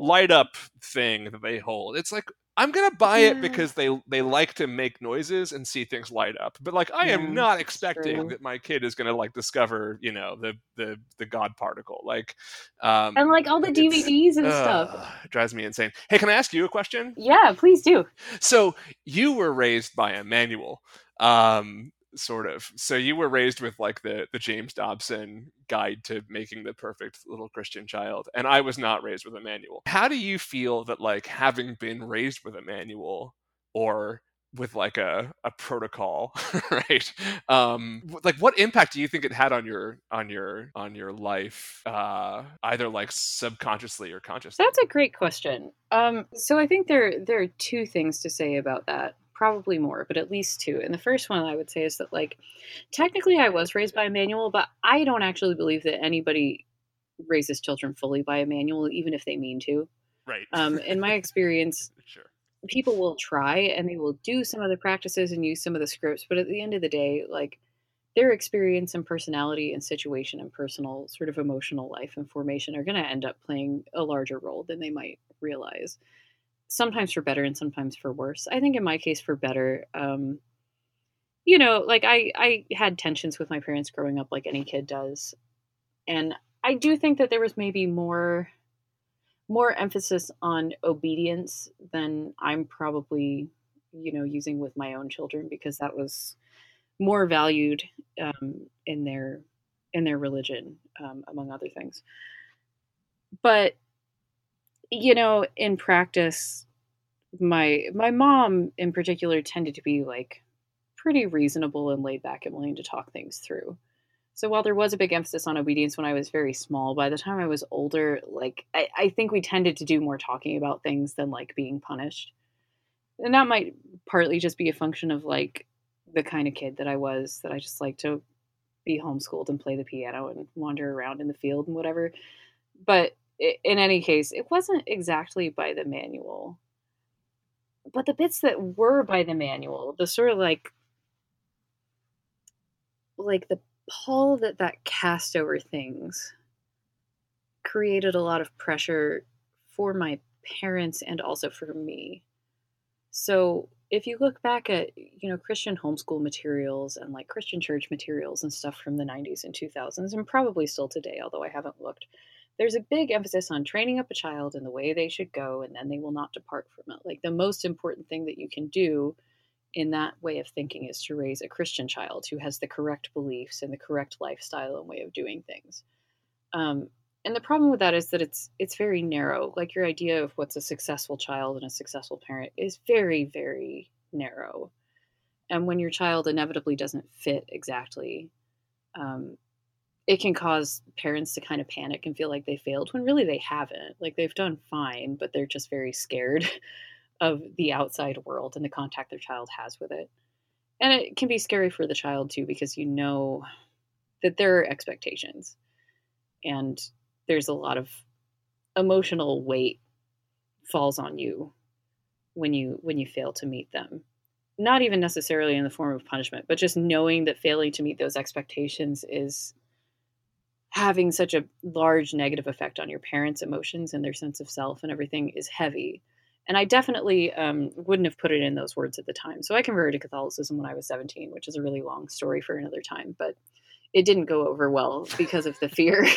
Speaker 1: light up thing that they hold. It's like I'm gonna buy it because they they like to make noises and see things light up. But like I
Speaker 2: Yeah,
Speaker 1: am not expecting
Speaker 2: true.
Speaker 1: that my kid is gonna like discover you know the the the God particle. Like um,
Speaker 2: And like all the DVDs and stuff.
Speaker 1: drives me insane. Hey, can I ask you a question?
Speaker 2: Yeah, please do.
Speaker 1: So you were raised by a manual, um, sort of. So you were raised with like the the James Dobson guide to making the perfect little Christian child, and I was not raised with a manual. How do you feel that like having been raised with a manual or with like a, a protocol right um like what impact do you think it had on your on your on your life uh either like subconsciously or consciously
Speaker 2: That's a great question. Um, so I think there there are two things to say about that. Probably more, but at least two. And the first one I would say is that like technically I was raised by a manual, but I don't actually believe that anybody raises children fully by a manual, even if they mean to.
Speaker 1: right
Speaker 2: Um, in my experience,
Speaker 1: sure
Speaker 2: people will try and they will do some of the practices and use some of the scripts, but at the end of the day, like their experience and personality and situation and personal sort of emotional life and formation are going to end up playing a larger role than they might realize. Sometimes for better and sometimes for worse. I think in my case for better. Um, you know, like I I had tensions with my parents growing up, like any kid does, and I do think that there was maybe more more emphasis on obedience than I'm probably, you know, using with my own children because that was more valued um, in their in their religion, um, among other things. But you know, in practice, my my mom in particular tended to be like pretty reasonable and laid back and willing to talk things through. So while there was a big emphasis on obedience when I was very small, by the time I was older, like I, I think we tended to do more talking about things than like being punished. And that might partly just be a function of like the kind of kid that I was, that I just like to be homeschooled and play the piano and wander around in the field and whatever. But in any case, it wasn't exactly by the manual. But the bits that were by the manual, the sort of like like the pall that that cast over things created a lot of pressure for my parents and also for me. So if you look back at you know Christian homeschool materials and like Christian church materials and stuff from the 90s and 2000s and probably still today although I haven't looked there's a big emphasis on training up a child in the way they should go and then they will not depart from it like the most important thing that you can do in that way of thinking is to raise a Christian child who has the correct beliefs and the correct lifestyle and way of doing things. Um, and the problem with that is that it's it's very narrow. Like your idea of what's a successful child and a successful parent is very very narrow. And when your child inevitably doesn't fit exactly, um, it can cause parents to kind of panic and feel like they failed when really they haven't. Like they've done fine, but they're just very scared of the outside world and the contact their child has with it. And it can be scary for the child too, because you know that there are expectations and there's a lot of emotional weight falls on you when you when you fail to meet them not even necessarily in the form of punishment but just knowing that failing to meet those expectations is having such a large negative effect on your parents emotions and their sense of self and everything is heavy. And i definitely um, wouldn't have put it in those words at the time. So i converted to catholicism when i was 17 which is a really long story for another time but it didn't go over well because of the fear.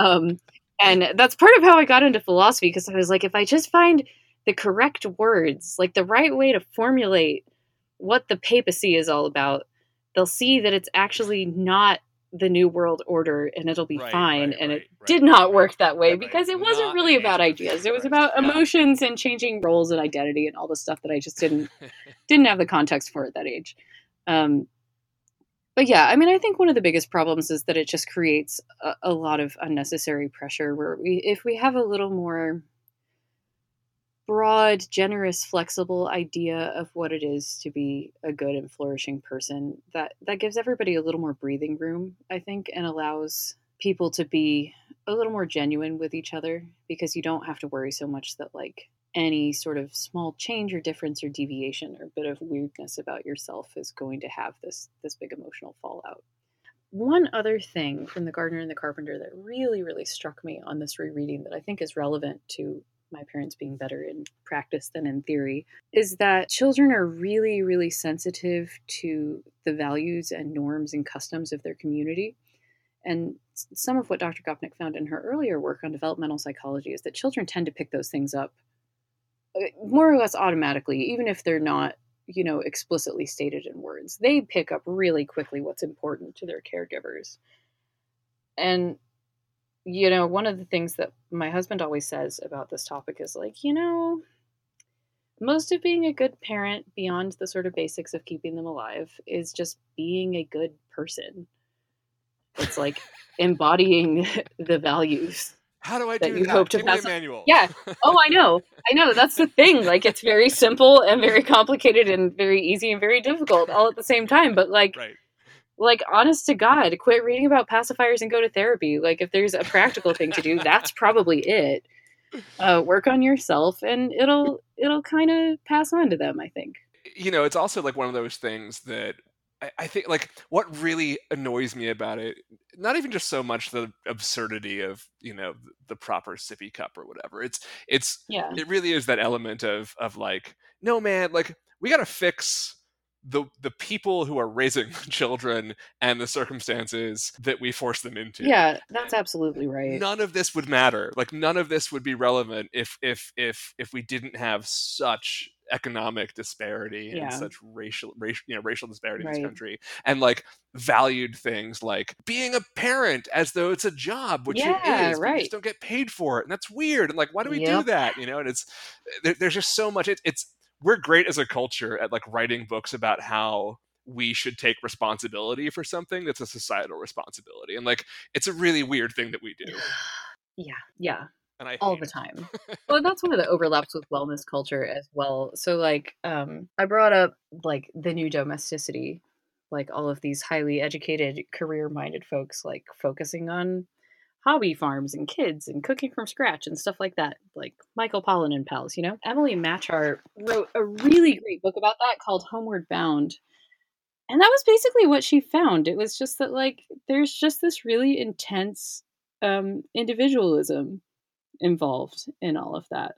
Speaker 2: Um, and that's part of how I got into philosophy because I was like, if I just find the correct words, like the right way to formulate what the papacy is all about, they'll see that it's actually not the new world order and it'll be
Speaker 1: Right,
Speaker 2: fine.
Speaker 1: right,
Speaker 2: and it
Speaker 1: right,
Speaker 2: did not work that way because it wasn't
Speaker 1: Not
Speaker 2: really about ideas. It was about emotions and changing roles and identity and all the stuff that i just didn't didn't have the context for at that age. Um, but yeah i mean i think one of the biggest problems is that it just creates a, a lot of unnecessary pressure where we if we have a little more broad generous flexible idea of what it is to be a good and flourishing person that that gives everybody a little more breathing room i think and allows people to be a little more genuine with each other because you don't have to worry so much that like any sort of small change or difference or deviation or bit of weirdness about yourself is going to have this this big emotional fallout. One other thing from the gardener and the carpenter that really really struck me on this rereading that i think is relevant to my parents being better in practice than in theory is that children are really really sensitive to the values and norms and customs of their community and some of what Dr. Gopnik found in her earlier work on developmental psychology is that children tend to pick those things up uh, more or less automatically, even if they're not, you know, explicitly stated in words. They pick up really quickly what's important to their caregivers. And, you know, one of the things that my husband always says about this topic is like, you know, most of being a good parent, beyond the sort of basics of keeping them alive, is just being a good person. It's like embodying the values.
Speaker 1: How do I
Speaker 2: that
Speaker 1: do
Speaker 2: you
Speaker 1: that?
Speaker 2: hope to
Speaker 1: Give
Speaker 2: pass
Speaker 1: a manual.
Speaker 2: Yeah. Oh, I know. I know. That's the thing. Like, it's very simple and very complicated and very easy and very difficult all at the same time. But, like,
Speaker 1: right.
Speaker 2: Like honest to God, quit reading about pacifiers and go to therapy. Like, if there's a practical thing to do, that's probably it. Uh, work on yourself, and it'll it'll kind of pass on to them. I think.
Speaker 1: you know, it's also like one of those things that I, I think like what really annoys me about it, not even just so much the absurdity of you know the, the proper sippy cup or whatever. It's it's
Speaker 2: Yeah.
Speaker 1: it really is that element of of like no man like we got to fix the the people who are raising children and the circumstances that we force them into
Speaker 2: Yeah, that's absolutely right.
Speaker 1: none of this would matter like none of this would be relevant if if if if we didn't have such economic disparity
Speaker 2: Yeah.
Speaker 1: and such racial racial you know racial disparity in this country and like valued things like being a parent as though it's a job which
Speaker 2: Yeah,
Speaker 1: it is but you
Speaker 2: right.
Speaker 1: just don't get paid for it and that's weird and like why do we do that you know and it's there, there's just so much it, it's we're great as a culture at like writing books about how we should take responsibility for something that's a societal responsibility and like it's a really weird thing that we do
Speaker 2: Yeah, yeah.
Speaker 1: and i
Speaker 2: all the time. well, that's one of the overlaps with wellness culture as well. So like um I brought up like the new domesticity, like all of these highly educated, career-minded folks like focusing on hobby farms and kids and cooking from scratch and stuff like that. Like Michael Pollan and pals, you know? Emily Matchar wrote a really great book about that called Homeward Bound. And that was basically what she found. It was just that like there's just this really intense um individualism involved in all of that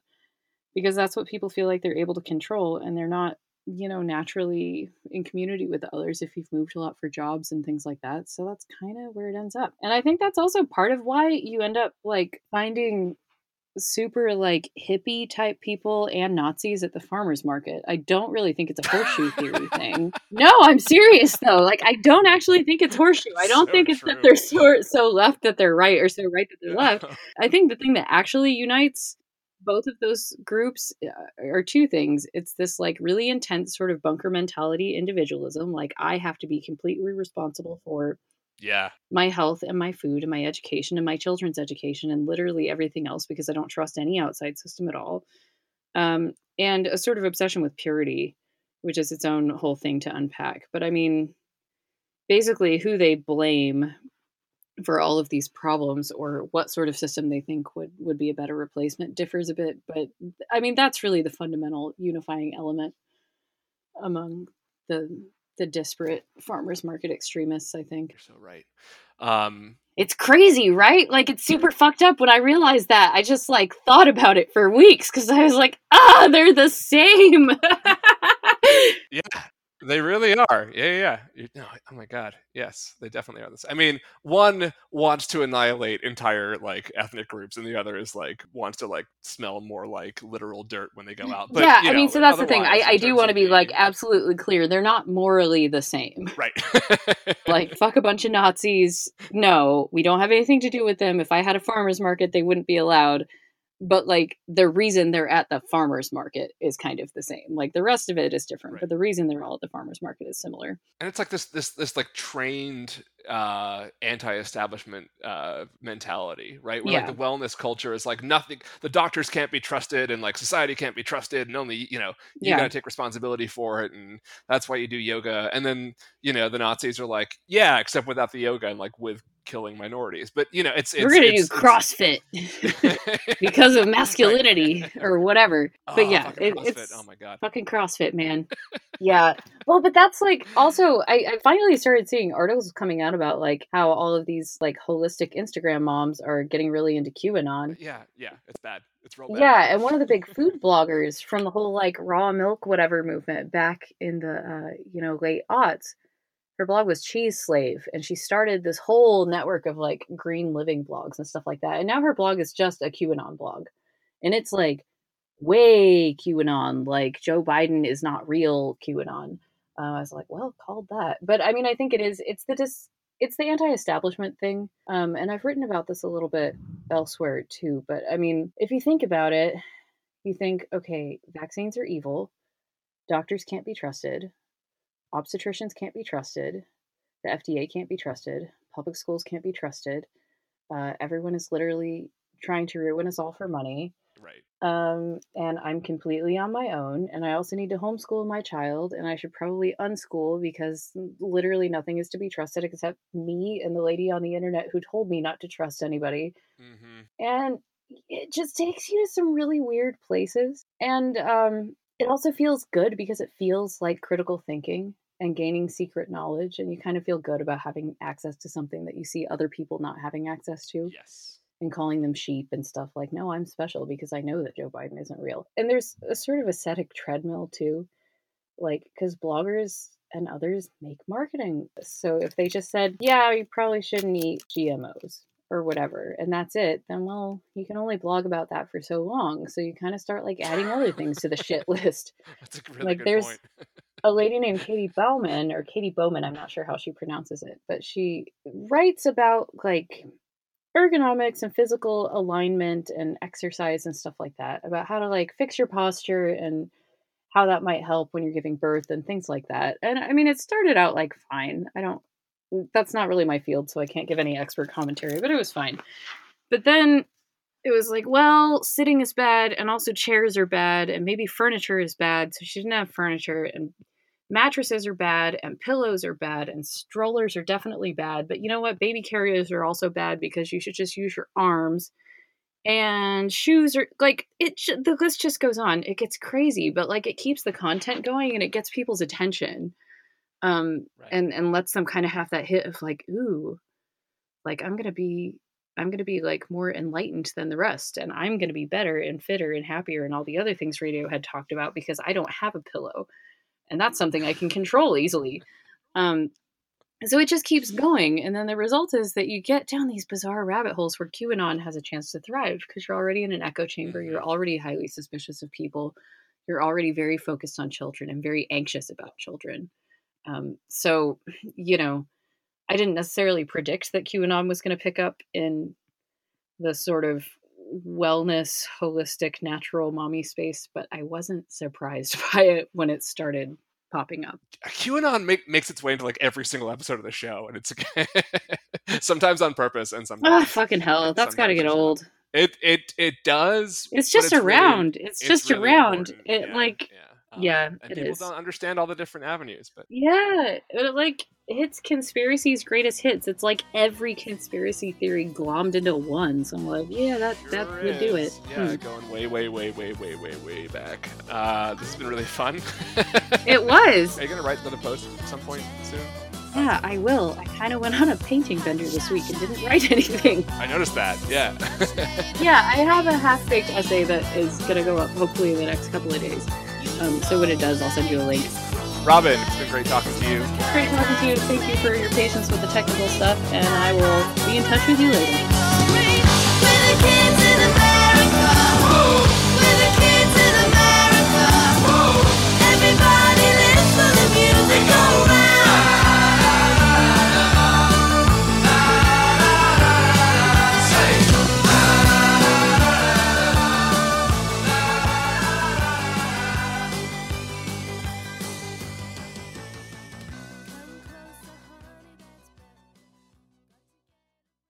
Speaker 2: because that's what people feel like they're able to control and they're not you know naturally in community with others if you've moved a lot for jobs and things like that so that's kind of where it ends up and i think that's also part of why you end up like finding super like hippie type people and nazis at the farmers market. I don't really think it's a horseshoe theory thing. No i'm serious though like i don't actually think it's horseshoe. I don't
Speaker 1: So
Speaker 2: think it's that they're so, so left that they're right or so right that they're left. I think the thing that actually unites both of those groups uh, are two things. It's this like really intense sort of bunker mentality individualism, like I have to be completely responsible for
Speaker 1: yeah
Speaker 2: my health and my food and my education and my children's education and literally everything else because I don't trust any outside system at all. Um, and a sort of obsession with purity, which is its own whole thing to unpack. But I mean, basically, who they blame for all of these problems or what sort of system they think would would be a better replacement differs a bit but i mean that's really the fundamental unifying element among the the disparate farmers market extremists i think.
Speaker 1: You're so right. Um
Speaker 2: it's crazy right? Like it's super fucked up when i realized that. I just like thought about it for weeks because i was like ah they're the same.
Speaker 1: Yeah they really are. Yeah, yeah. no, oh my god. Yes, they definitely are this. I mean, one wants to annihilate entire like ethnic groups, and the other is like wants to like smell more like literal dirt when they go out.
Speaker 2: But, yeah, I know, mean, so that's the thing. I, I do want to be like absolutely clear. They're not morally the same.
Speaker 1: Right.
Speaker 2: like fuck a bunch of Nazis. No, we don't have anything to do with them. If I had a farmers market, they wouldn't be allowed but like the reason they're at the farmers market is kind of the same like the rest of it is different right. but the reason they're all at the farmers market is similar
Speaker 1: and it's like this this this like trained uh anti-establishment uh mentality right where yeah. like the wellness culture is like nothing the doctors can't be trusted and like society can't be trusted and only you know you yeah. gotta take responsibility for it and that's why you do yoga and then you know the nazis are like yeah except without the yoga and like with killing minorities. But you know, it's, it's
Speaker 2: we're gonna
Speaker 1: it's,
Speaker 2: do CrossFit because of masculinity or whatever.
Speaker 1: Oh,
Speaker 2: but yeah,
Speaker 1: it, it's oh my god,
Speaker 2: fucking CrossFit, man. yeah, well, but that's like also I, I finally started seeing articles coming out about like how all of these like holistic Instagram moms are getting really into QAnon.
Speaker 1: Yeah, yeah, it's bad. It's real bad.
Speaker 2: Yeah, and one of the big food bloggers from the whole like raw milk whatever movement back in the uh, you know late aughts her blog was Cheese Slave, and she started this whole network of like green living blogs and stuff like that. And now her blog is just a QAnon blog, and it's like way QAnon, like Joe Biden is not real QAnon. Uh, I was like, well, called that, but I mean, I think it is. It's the dis, it's the anti-establishment thing, um, and I've written about this a little bit elsewhere too. But I mean, if you think about it, you think, okay, vaccines are evil, doctors can't be trusted, obstetricians can't be trusted, the FDA can't be trusted, public schools can't be trusted. Uh, everyone is literally trying to ruin us all for money.
Speaker 1: Right.
Speaker 2: Um, and I'm completely on my own, and I also need to homeschool my child, and I should probably unschool because literally nothing is to be trusted except me and the lady on the internet who told me not to trust anybody. Mm-hmm. And it just takes you to some really weird places. And um, it also feels good because it feels like critical thinking and gaining secret knowledge and you kind of feel good about having access to something that you see other people not having access to.
Speaker 1: Yes.
Speaker 2: And calling them sheep and stuff like, no, I'm special because I know that Joe Biden isn't real. And there's a sort of ascetic treadmill too, like because bloggers and others make marketing. So if they just said, yeah, you probably shouldn't eat GMOs, or whatever and that's it then well you can only blog about that for so long so you kind of start like adding other things to the shit list
Speaker 1: that's a really
Speaker 2: like
Speaker 1: good
Speaker 2: there's
Speaker 1: point.
Speaker 2: a lady named katy bowman or katy bowman i'm not sure how she pronounces it but she writes about like ergonomics and physical alignment and exercise and stuff like that about how to like fix your posture and how that might help when you're giving birth and things like that and i mean it started out like fine i don't that's not really my field, so I can't give any expert commentary, but it was fine. But then it was like, well, sitting is bad, and also chairs are bad, and maybe furniture is bad, so she didn't have furniture, and mattresses are bad, and pillows are bad, and strollers are definitely bad. But you know what? Baby carriers are also bad because you should just use your arms. And shoes are like it. The list just goes on. It gets crazy, but like it keeps the content going and it gets people's attention um right. and and lets them kind of have that hit of like ooh like i'm gonna be i'm gonna be like more enlightened than the rest and i'm gonna be better and fitter and happier and all the other things Radiohead talked about because i don't have a pillow and that's something i can control easily um so it just keeps going and then the result is that you get down these bizarre rabbit holes where qanon has a chance to thrive because you're already in an echo chamber you're mm-hmm. already highly suspicious of people you're already very focused on children and very anxious about children um, so, you know, I didn't necessarily predict that QAnon was going to pick up in the sort of wellness, holistic, natural mommy space, but I wasn't surprised by it when it started popping up.
Speaker 1: QAnon make, makes its way into like every single episode of the show, and it's sometimes on purpose and sometimes.
Speaker 2: Oh fucking hell! That's got to get old.
Speaker 1: It it it does.
Speaker 2: It's just
Speaker 1: it's
Speaker 2: around.
Speaker 1: Really,
Speaker 2: it's, it's, just
Speaker 1: really
Speaker 2: around.
Speaker 1: Important.
Speaker 2: It
Speaker 1: yeah,
Speaker 2: like
Speaker 1: yeah. Um,
Speaker 2: yeah,
Speaker 1: and
Speaker 2: it
Speaker 1: people
Speaker 2: is.
Speaker 1: don't understand all the different avenues, but
Speaker 2: yeah, it, like hits conspiracy's greatest hits. It's like every conspiracy theory glommed into one. So I'm like, yeah, that
Speaker 1: sure
Speaker 2: that would do it.
Speaker 1: Yeah,
Speaker 2: Hmm.
Speaker 1: going way, way, way, way, way, way, way back. Uh, this has been really fun.
Speaker 2: It was.
Speaker 1: Are you gonna write another post at some point soon?
Speaker 2: Yeah, I will. I kind of went on a painting bender this week and didn't write anything.
Speaker 1: I noticed that. Yeah.
Speaker 2: yeah, I have a half-baked essay that is gonna go up hopefully in the next couple of days. Um, so when it does, I'll send you a link.
Speaker 1: Robin, it's been great talking to you.
Speaker 2: Great talking to you. Thank you for your patience with the technical stuff, and I will be in touch with you later.